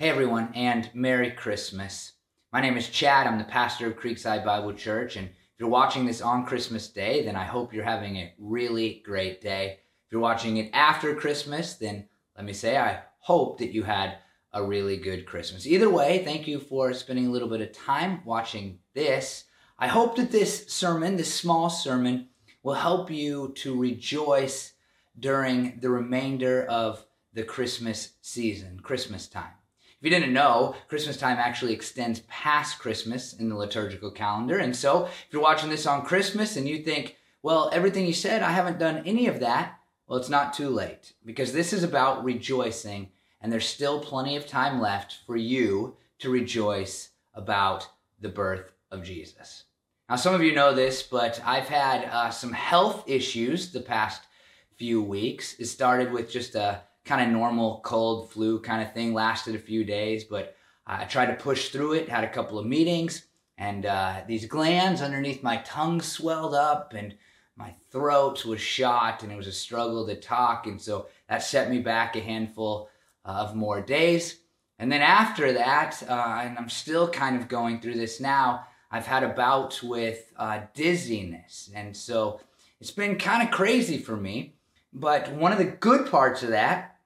Hey everyone, and Merry Christmas. My name is Chad. I'm the pastor of Creekside Bible Church, and if you're watching this on Christmas Day, then I hope you're having a really great day. If you're watching it after Christmas, then let me say I hope that you had a really good Christmas. Either way, thank you for spending a little bit of time watching this. I hope that this sermon, this small sermon, will help you to rejoice during the remainder of the Christmas season, Christmas time. If you didn't know, Christmas time actually extends past Christmas in the liturgical calendar. And so, if you're watching this on Christmas and you think, well, everything you said, I haven't done any of that, well, it's not too late because this is about rejoicing, and there's still plenty of time left for you to rejoice about the birth of Jesus. Now, some of you know this, but I've had uh, some health issues the past few weeks. It started with just a kind of normal cold flu kind of thing, lasted a few days, but I tried to push through it, had a couple of meetings, and uh, these glands underneath my tongue swelled up, and my throat was shot, and it was a struggle to talk, and so that set me back a handful of more days. And then after that, uh, and I'm still kind of going through this now, I've had a bout with uh, dizziness. And so it's been kind of crazy for me. But one of the good parts of that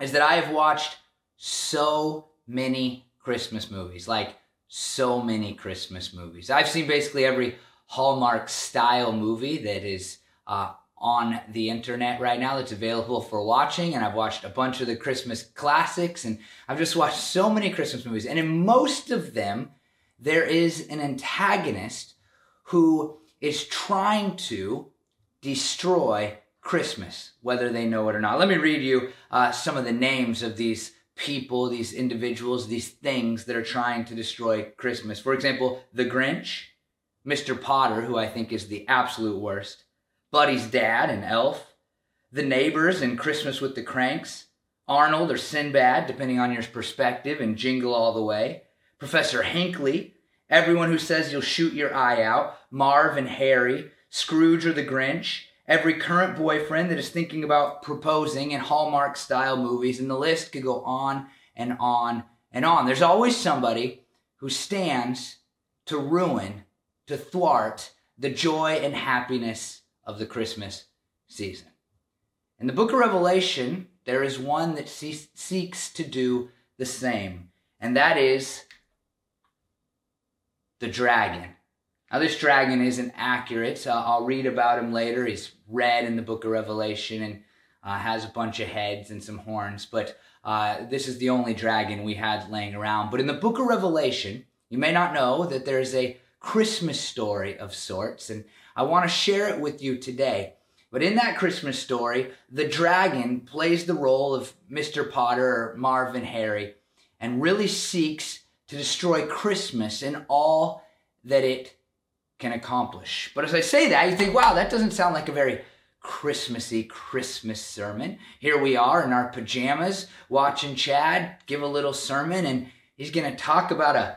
is that I have watched so many Christmas movies, like so many Christmas movies. I've seen basically every Hallmark style movie that is uh, on the internet right now that's available for watching. And I've watched a bunch of the Christmas classics, and I've just watched so many Christmas movies. And in most of them, there is an antagonist who is trying to destroy Christmas, whether they know it or not. Let me read you uh, some of the names of these people, these individuals, these things that are trying to destroy Christmas. For example, the Grinch, Mr. Potter, who I think is the absolute worst, Buddy's dad and Elf, the neighbors and Christmas with the Cranks, Arnold or Sinbad, depending on your perspective, and Jingle All the Way, Professor Hinkley, everyone who says you'll shoot your eye out, Marv and Harry, Scrooge or the Grinch, every current boyfriend that is thinking about proposing in Hallmark style movies, and the list could go on and on and on. There's always somebody who stands to ruin, to thwart the joy and happiness of the Christmas season. In the book of Revelation, there is one that seeks to do the same, and that is the dragon. Now, this dragon isn't accurate. Uh, I'll read about him later. He's red in the book of Revelation and uh, has a bunch of heads and some horns, but uh, this is the only dragon we had laying around. But in the book of Revelation, you may not know that there's a Christmas story of sorts, and I want to share it with you today. But in that Christmas story, the dragon plays the role of Mr. Potter or Marv and Harry and really seeks to destroy Christmas and all that it can accomplish. But as I say that, you think, wow, that doesn't sound like a very Christmassy Christmas sermon. Here we are in our pajamas watching Chad give a little sermon, and he's going to talk about a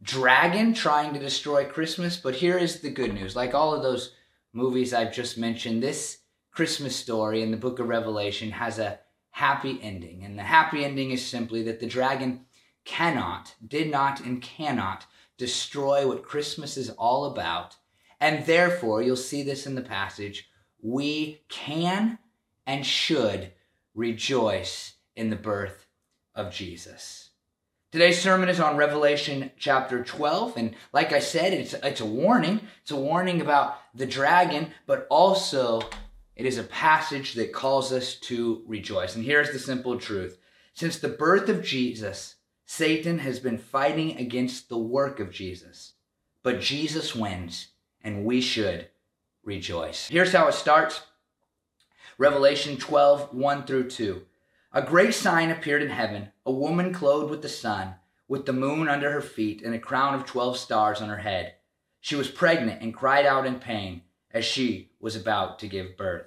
dragon trying to destroy Christmas. But here is the good news like all of those movies I've just mentioned, this Christmas story in the book of Revelation has a happy ending. And the happy ending is simply that the dragon cannot, did not, and cannot destroy what Christmas is all about. And therefore, you'll see this in the passage, we can and should rejoice in the birth of Jesus. Today's sermon is on Revelation chapter 12. And like I said, it's, it's a warning. It's a warning about the dragon, but also it is a passage that calls us to rejoice. And here's the simple truth. Since the birth of Jesus, Satan has been fighting against the work of Jesus. But Jesus wins, and we should rejoice. Here's how it starts Revelation 12, 1 through 2. A great sign appeared in heaven a woman clothed with the sun, with the moon under her feet, and a crown of 12 stars on her head. She was pregnant and cried out in pain as she was about to give birth.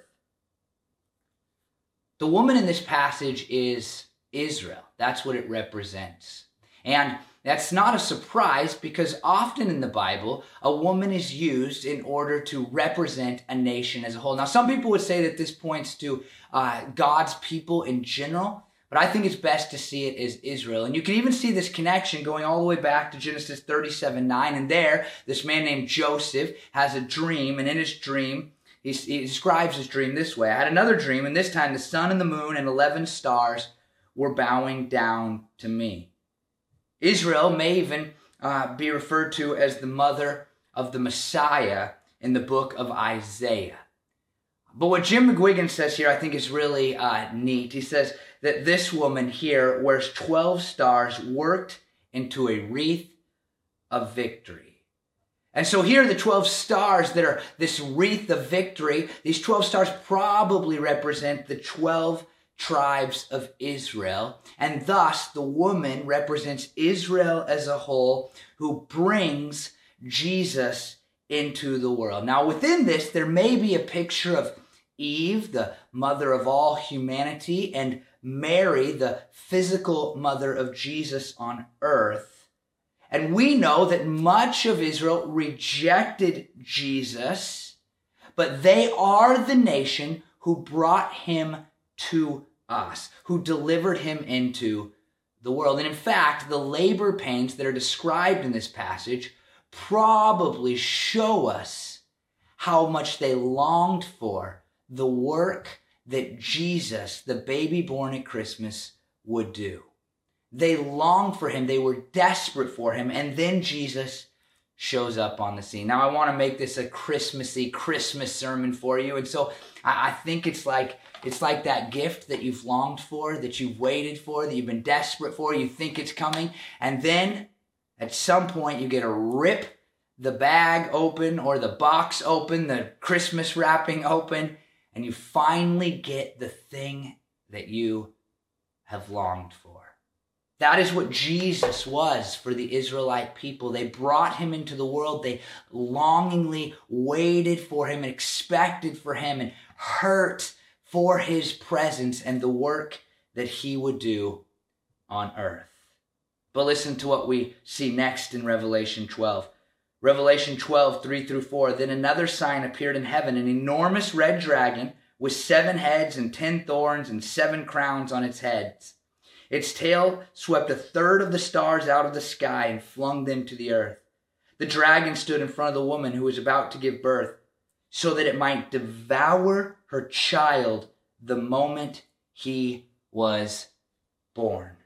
The woman in this passage is Israel. That's what it represents. And that's not a surprise because often in the Bible, a woman is used in order to represent a nation as a whole. Now, some people would say that this points to uh, God's people in general, but I think it's best to see it as Israel. And you can even see this connection going all the way back to Genesis 37 9. And there, this man named Joseph has a dream, and in his dream, he, he describes his dream this way I had another dream, and this time the sun and the moon and 11 stars were bowing down to me. Israel may even uh, be referred to as the mother of the Messiah in the book of Isaiah. But what Jim McGuiggan says here, I think, is really uh, neat. He says that this woman here wears 12 stars worked into a wreath of victory. And so here, are the 12 stars that are this wreath of victory, these 12 stars probably represent the 12 tribes of Israel. And thus, the woman represents Israel as a whole who brings Jesus into the world. Now, within this, there may be a picture of Eve, the mother of all humanity, and Mary, the physical mother of Jesus on earth. And we know that much of Israel rejected Jesus, but they are the nation who brought him to us, who delivered him into the world. And in fact, the labor pains that are described in this passage probably show us how much they longed for the work that Jesus, the baby born at Christmas, would do. They longed for him, they were desperate for him, and then Jesus shows up on the scene. Now, I want to make this a Christmassy Christmas sermon for you, and so I, think it's like it's like that gift that you've longed for, that you've waited for, that you've been desperate for. You think it's coming, and then at some point you get to rip the bag open or the box open, the Christmas wrapping open, and you finally get the thing that you have longed for. That is what Jesus was for the Israelite people. They brought him into the world. They longingly waited for him and expected for him and hurt for his presence and the work that he would do on earth. But listen to what we see next in Revelation 12. Revelation 12, 3 through 4. Then another sign appeared in heaven, an enormous red dragon with seven heads and ten thorns and seven crowns on its heads. Its tail swept a third of the stars out of the sky and flung them to the earth. The dragon stood in front of the woman who was about to give birth, so that it might devour her child the moment he was born.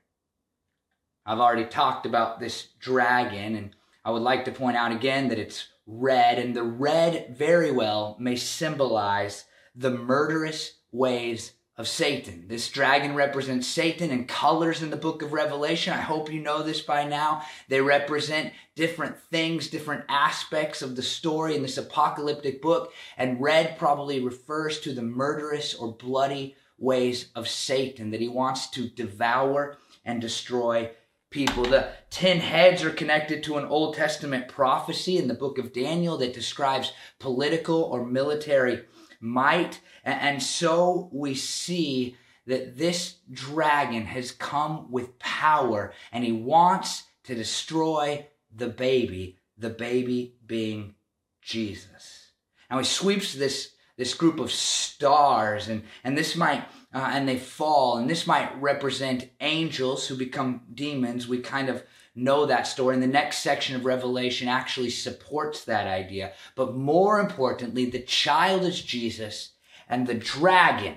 I've already talked about this dragon, and I would like to point out again that it's red, and the red very well may symbolize the murderous ways of Satan. This dragon represents Satan and colors in the book of Revelation. I hope you know this by now. They represent different things, different aspects of the story in this apocalyptic book. And red probably refers to the murderous or bloody ways of Satan that he wants to devour and destroy people. The ten heads are connected to an Old Testament prophecy in the book of Daniel that describes political or military might. And so we see that this dragon has come with power and he wants to destroy the baby, the baby being Jesus. Now he sweeps this, this group of stars and, and this might uh, and they fall. And this might represent angels who become demons. We kind of know that story. And the next section of Revelation actually supports that idea. But more importantly, the child is Jesus, and the dragon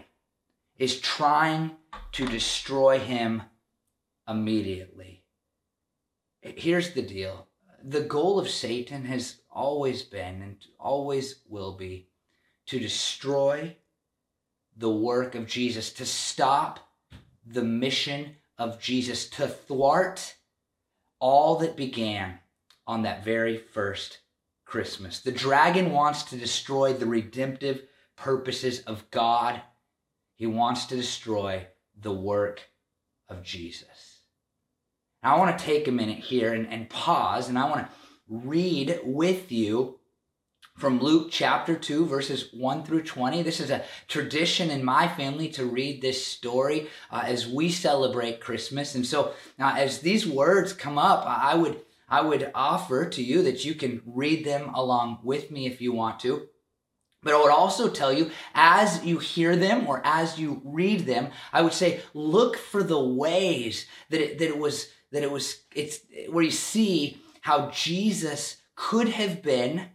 is trying to destroy him immediately. Here's the deal the goal of Satan has always been and always will be to destroy the work of Jesus, to stop the mission of Jesus, to thwart all that began on that very first Christmas. The dragon wants to destroy the redemptive purposes of God, he wants to destroy the work of Jesus. Now, I want to take a minute here and, and pause, and I want to read with you from Luke chapter 2, verses 1 through 20. This is a tradition in my family to read this story uh, as we celebrate Christmas. And so, uh, as these words come up, I would, I would offer to you that you can read them along with me if you want to. But I would also tell you, as you hear them or as you read them, I would say look for the ways that it, that it was that it was it's where you see how Jesus could have been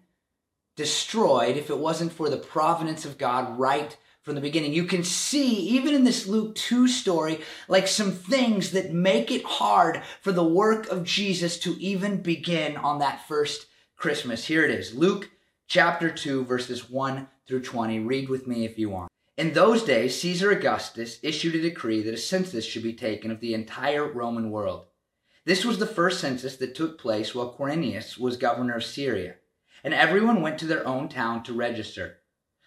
destroyed if it wasn't for the providence of God right from the beginning. You can see, even in this Luke 2 story, like some things that make it hard for the work of Jesus to even begin on that first Christmas. Here it is Luke chapter 2, verses 1 through 20. Read with me if you want. In those days, Caesar Augustus issued a decree that a census should be taken of the entire Roman world. This was the first census that took place while Quirinius was governor of Syria, and everyone went to their own town to register.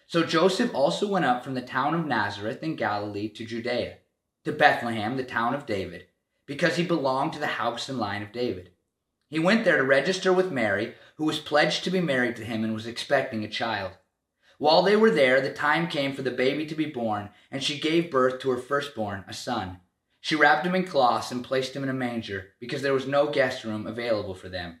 So Joseph also went up from the town of Nazareth in Galilee to Judea, to Bethlehem, the town of David, because he belonged to the house and line of David. He went there to register with Mary, who was pledged to be married to him and was expecting a child. While they were there, the time came for the baby to be born, and she gave birth to her firstborn, a son. She wrapped him in cloths and placed him in a manger, because there was no guest room available for them.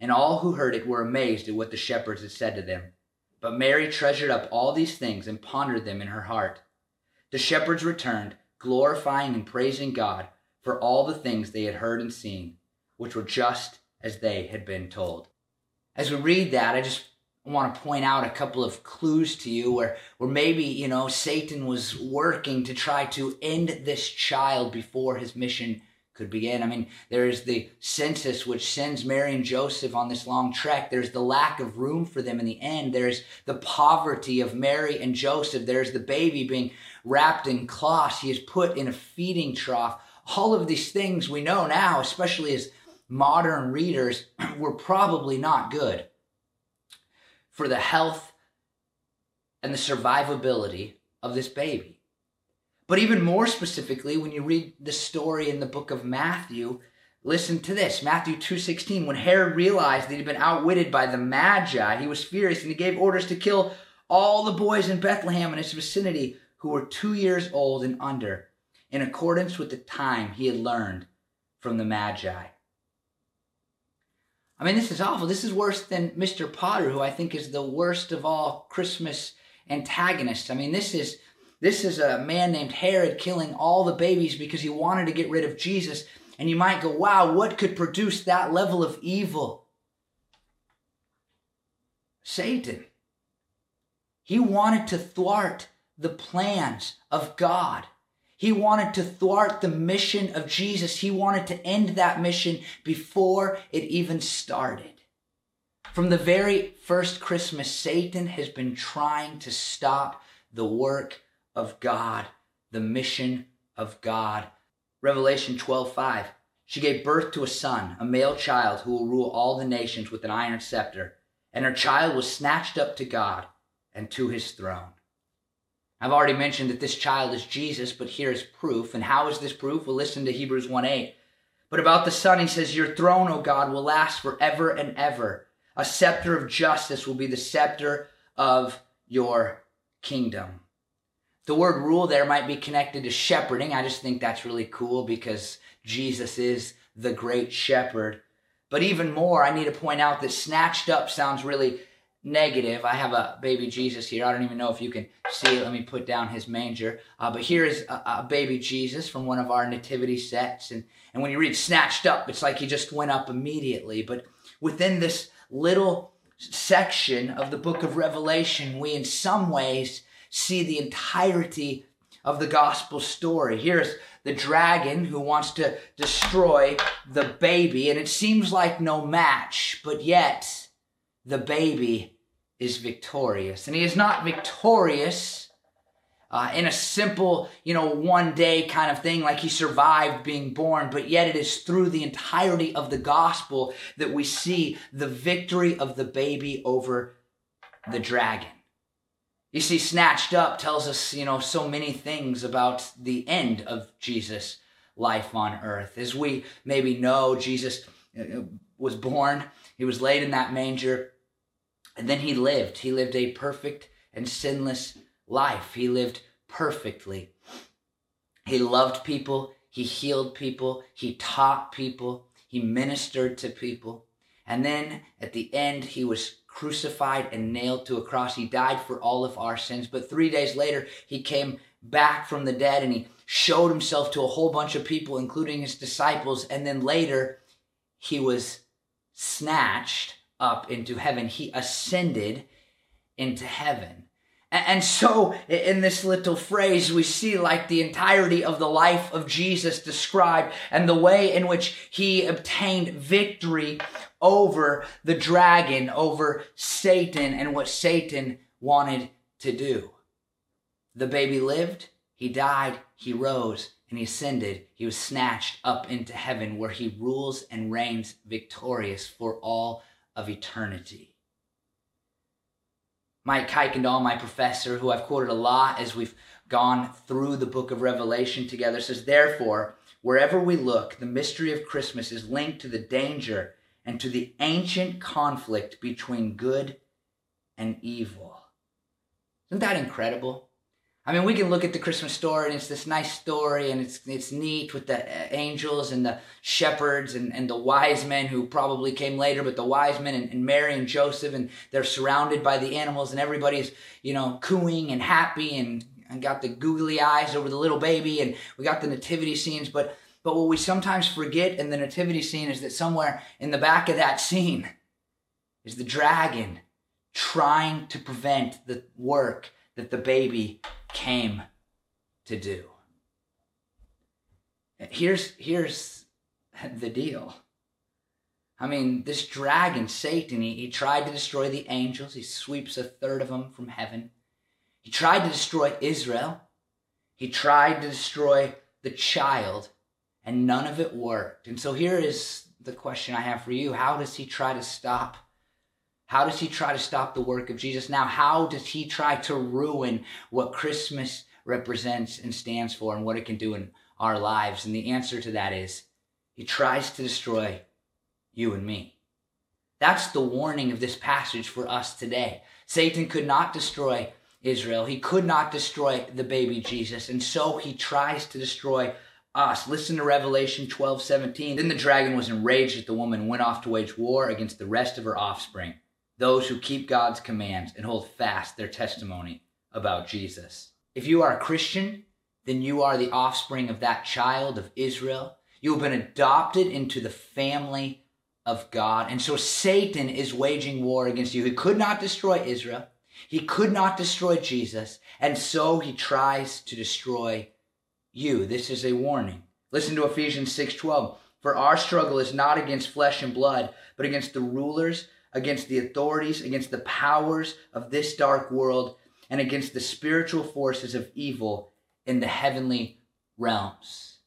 and all who heard it were amazed at what the shepherds had said to them. But Mary treasured up all these things and pondered them in her heart. The shepherds returned, glorifying and praising God for all the things they had heard and seen, which were just as they had been told. As we read that, I just want to point out a couple of clues to you where, where maybe, you know, Satan was working to try to end this child before his mission could be begin. I mean, there's the census which sends Mary and Joseph on this long trek. There's the lack of room for them in the end. There's the poverty of Mary and Joseph. There's the baby being wrapped in cloths. He is put in a feeding trough. All of these things we know now, especially as modern readers, were probably not good for the health and the survivability of this baby. But even more specifically, when you read the story in the book of Matthew, listen to this. Matthew 2:16, when Herod realized that he'd been outwitted by the Magi, he was furious and he gave orders to kill all the boys in Bethlehem and its vicinity who were 2 years old and under, in accordance with the time he had learned from the Magi. I mean, this is awful. This is worse than Mr. Potter, who I think is the worst of all Christmas antagonists. I mean, this is this is a man named Herod killing all the babies because he wanted to get rid of Jesus. And you might go, wow, what could produce that level of evil? Satan. He wanted to thwart the plans of God. He wanted to thwart the mission of Jesus. He wanted to end that mission before it even started. From the very first Christmas, Satan has been trying to stop the work of God, the mission of God. Revelation 12:5. She gave birth to a son, a male child who will rule all the nations with an iron scepter, and her child was snatched up to God and to his throne. I've already mentioned that this child is Jesus, but here is proof. And how is this proof? Well, listen to Hebrews 1:8. But about the son, he says, Your throne, O God, will last forever and ever. A scepter of justice will be the scepter of your kingdom. The word rule there might be connected to shepherding. I just think that's really cool because Jesus is the great shepherd. But even more, I need to point out that snatched up sounds really negative. I have a baby Jesus here. I don't even know if you can see it. Let me put down his manger. Uh, but here is a, a, baby Jesus from one of our nativity sets. And, and when you read snatched up, it's like he just went up immediately. But within this little section of the book of Revelation, we in some ways see the entirety of the gospel story. Here's the dragon who wants to destroy the baby, and it seems like no match, but yet the baby is victorious. And he is not victorious uh, in a simple, you know, one day kind of thing, like he survived being born, but yet it is through the entirety of the gospel that we see the victory of the baby over the dragon. You see, Snatched Up tells us, you know, so many things about the end of Jesus' life on earth. As we maybe know, Jesus uh, was born, he was laid in that manger, and then he lived. He lived a perfect and sinless life. He lived perfectly. He loved people, he healed people, he taught people, he ministered to people. And then at the end, he was crucified and nailed to a cross. He died for all of our sins. But three days later, he came back from the dead and he showed himself to a whole bunch of people, including his disciples. And then later, he was snatched up into heaven. He ascended into heaven. And so, in this little phrase, we see like the entirety of the life of Jesus described and the way in which he obtained victory over the dragon, over Satan, and what Satan wanted to do. The baby lived, he died, he rose, and he ascended. He was snatched up into heaven where he rules and reigns victorious for all of eternity. Mike Kuykendall, my professor, who I've quoted a lot as we've gone through the book of Revelation together, says, Therefore, wherever we look, the mystery of Christmas is linked to the danger and to the ancient conflict between good and evil. Isn't that incredible? I mean, we can look at the Christmas story and it's this nice story and it's it's neat with the uh, angels and the shepherds and, and the wise men who probably came later, but the wise men and, and Mary and Joseph and they're surrounded by the animals and everybody's, you know, cooing and happy and, and got the googly eyes over the little baby and we got the nativity scenes, but but what we sometimes forget in the nativity scene is that somewhere in the back of that scene is the dragon trying to prevent the work that the baby came to do. Here's, here's the deal. I mean, this dragon, Satan, he, he tried to destroy the angels. He sweeps a third of them from heaven. He tried to destroy Israel. He tried to destroy the child, and none of it worked. And so here is the question I have for you How does he try to stop how does he try to stop the work of Jesus? Now, how does he try to ruin what Christmas represents and stands for and what it can do in our lives? And the answer to that is he tries to destroy you and me. That's the warning of this passage for us today. Satan could not destroy Israel. He could not destroy the baby Jesus. And so he tries to destroy us. Listen to Revelation 12, 17. Then the dragon was enraged at the woman went off to wage war against the rest of her offspring those who keep God's commands and hold fast their testimony about Jesus. If you are a Christian, then you are the offspring of that child of Israel. You have been adopted into the family of God. And so Satan is waging war against you. He could not destroy Israel. He could not destroy Jesus. And so he tries to destroy you. This is a warning. Listen to Ephesians 6:12. For our struggle is not against flesh and blood, but against the rulers, against the authorities, against the powers of this dark world, and against the spiritual forces of evil in the heavenly realms.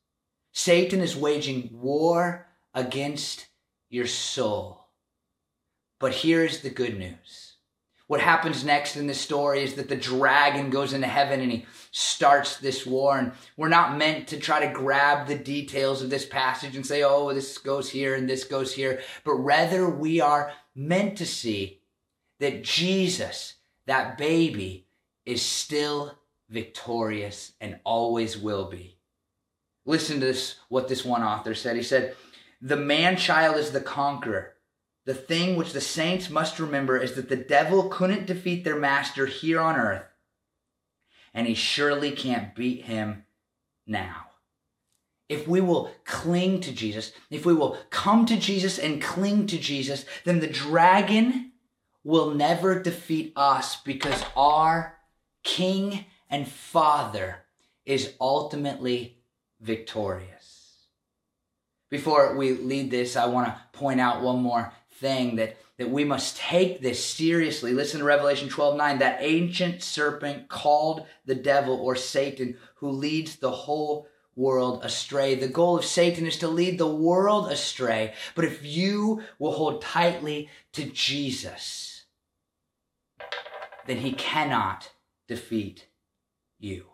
Satan is waging war against your soul. But here's the good news what happens next in this story is that the dragon goes into heaven and he starts this war. And we're not meant to try to grab the details of this passage and say, oh, this goes here and this goes here. But rather, we are meant to see that Jesus, that baby, is still victorious and always will be. Listen to this, what this one author said. He said, The man child is the conqueror the thing which the saints must remember is that the devil couldn't defeat their master here on earth, and he surely can't beat him now. If we will cling to Jesus, if we will come to Jesus and cling to Jesus, then the dragon will never defeat us because our King and Father is ultimately victorious. Before we lead this, I want to point out one more thing that, that we must take this seriously. Listen to Revelation 12 9. That ancient serpent called the devil or Satan, who leads the whole world astray. The goal of Satan is to lead the world astray. But if you will hold tightly to Jesus, then he cannot defeat you.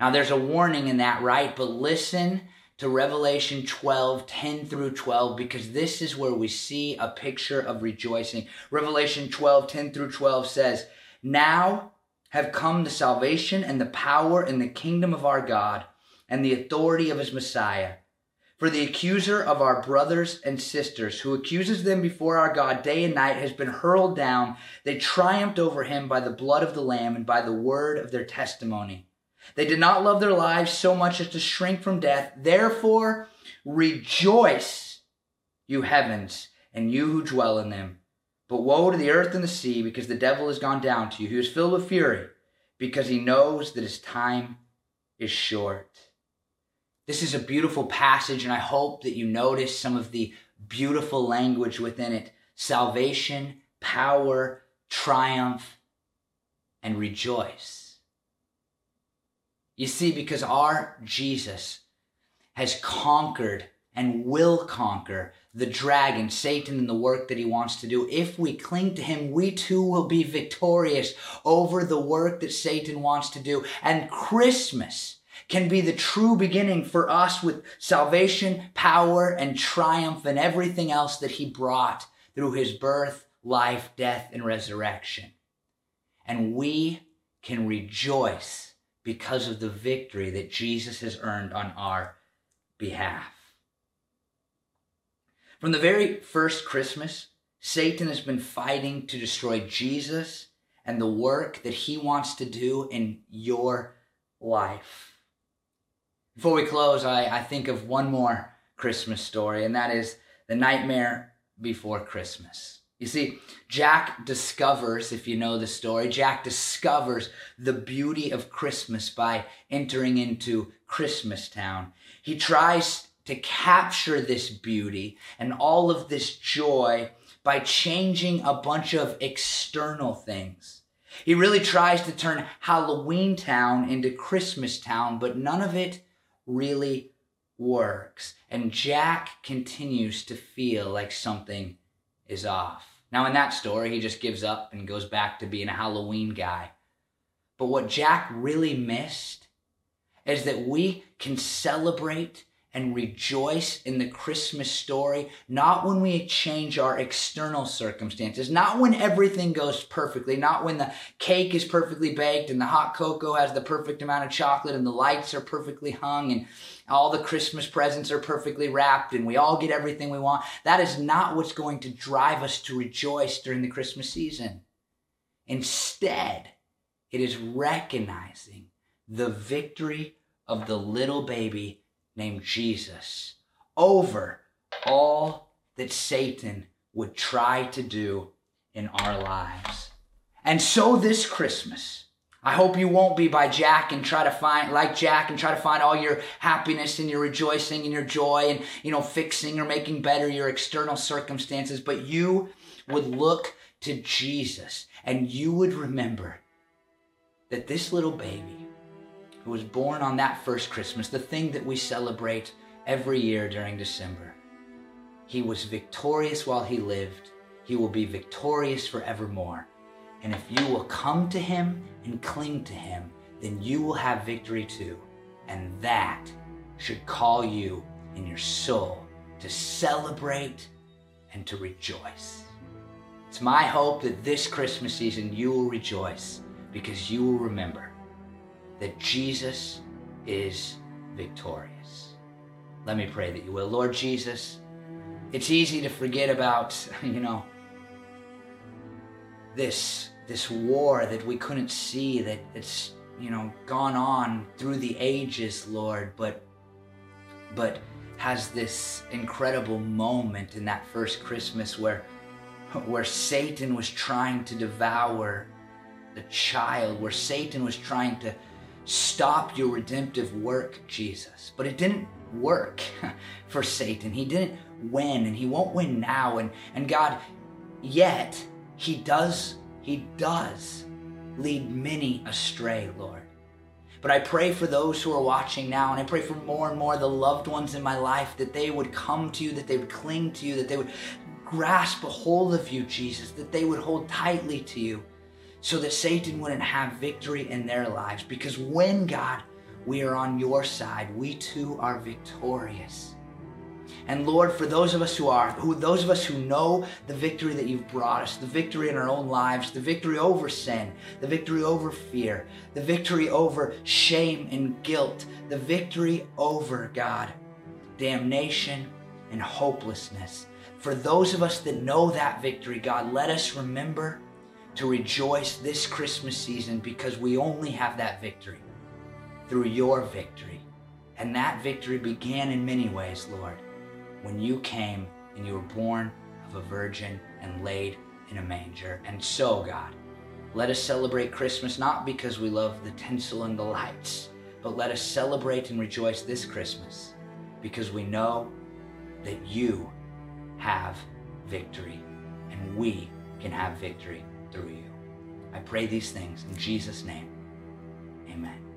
Now, there's a warning in that, right? But listen to Revelation 12, 10 through 12, because this is where we see a picture of rejoicing. Revelation 12, 10 through 12 says, Now have come the salvation and the power and the kingdom of our God and the authority of his Messiah. For the accuser of our brothers and sisters, who accuses them before our God day and night, has been hurled down. They triumphed over him by the blood of the Lamb and by the word of their testimony. They did not love their lives so much as to shrink from death. Therefore, rejoice, you heavens, and you who dwell in them. But woe to the earth and the sea, because the devil has gone down to you. He is filled with fury, because he knows that his time is short. This is a beautiful passage, and I hope that you notice some of the beautiful language within it salvation, power, triumph, and rejoice. You see, because our Jesus has conquered and will conquer the dragon, Satan, and the work that he wants to do. If we cling to him, we too will be victorious over the work that Satan wants to do. And Christmas can be the true beginning for us with salvation, power, and triumph and everything else that he brought through his birth, life, death, and resurrection. And we can rejoice because of the victory that Jesus has earned on our behalf. From the very first Christmas, Satan has been fighting to destroy Jesus and the work that he wants to do in your life. Before we close, I, I think of one more Christmas story, and that is The Nightmare Before Christmas. You see, Jack discovers, if you know the story, Jack discovers the beauty of Christmas by entering into Christmas Town. He tries to capture this beauty and all of this joy by changing a bunch of external things. He really tries to turn Halloween Town into Christmas Town, but none of it really works. And Jack continues to feel like something is off. Now, in that story, he just gives up and goes back to being a Halloween guy. But what Jack really missed is that we can celebrate and rejoice in the Christmas story, not when we change our external circumstances, not when everything goes perfectly, not when the cake is perfectly baked and the hot cocoa has the perfect amount of chocolate and the lights are perfectly hung and all the Christmas presents are perfectly wrapped and we all get everything we want. That is not what's going to drive us to rejoice during the Christmas season. Instead, it is recognizing the victory of the little baby named Jesus over all that Satan would try to do in our lives. And so this Christmas, I hope you won't be by Jack and try to find, like Jack, and try to find all your happiness and your rejoicing and your joy and, you know, fixing or making better your external circumstances, but you would look to Jesus and you would remember that this little baby who was born on that first Christmas, the thing that we celebrate every year during December. He was victorious while he lived. He will be victorious forevermore. And if you will come to him and cling to him, then you will have victory too. And that should call you in your soul to celebrate and to rejoice. It's my hope that this Christmas season you will rejoice because you will remember that Jesus is victorious. Let me pray that you will. Lord Jesus, it's easy to forget about, you know, this this war that we couldn't see that it's, you know, gone on through the ages, Lord, but but has this incredible moment in that first Christmas where where Satan was trying to devour the child, where Satan was trying to stop your redemptive work, Jesus. But it didn't work for Satan. He didn't win and he won't win now. And, and God, yet he does, he does lead many astray, Lord. But I pray for those who are watching now, and I pray for more and more the loved ones in my life that they would come to you, that they would cling to you, that they would grasp a hold of you, Jesus, that they would hold tightly to you so that Satan wouldn't have victory in their lives. Because when, God, we are on your side, we too are victorious. And Lord, for those of us who are, who those of us who know the victory that you've brought us, the victory in our own lives, the victory over sin, the victory over fear, the victory over shame and guilt, the victory over God, damnation and hopelessness. For those of us that know that victory, God, let us remember to rejoice this Christmas season because we only have that victory through your victory. And that victory began in many ways, Lord, when you came and you were born of a virgin and laid in a manger. And so, God, let us celebrate Christmas not because we love the tinsel and the lights, but let us celebrate and rejoice this Christmas because we know that you have victory and we can have victory through you. I pray these things in Jesus' name. Amen.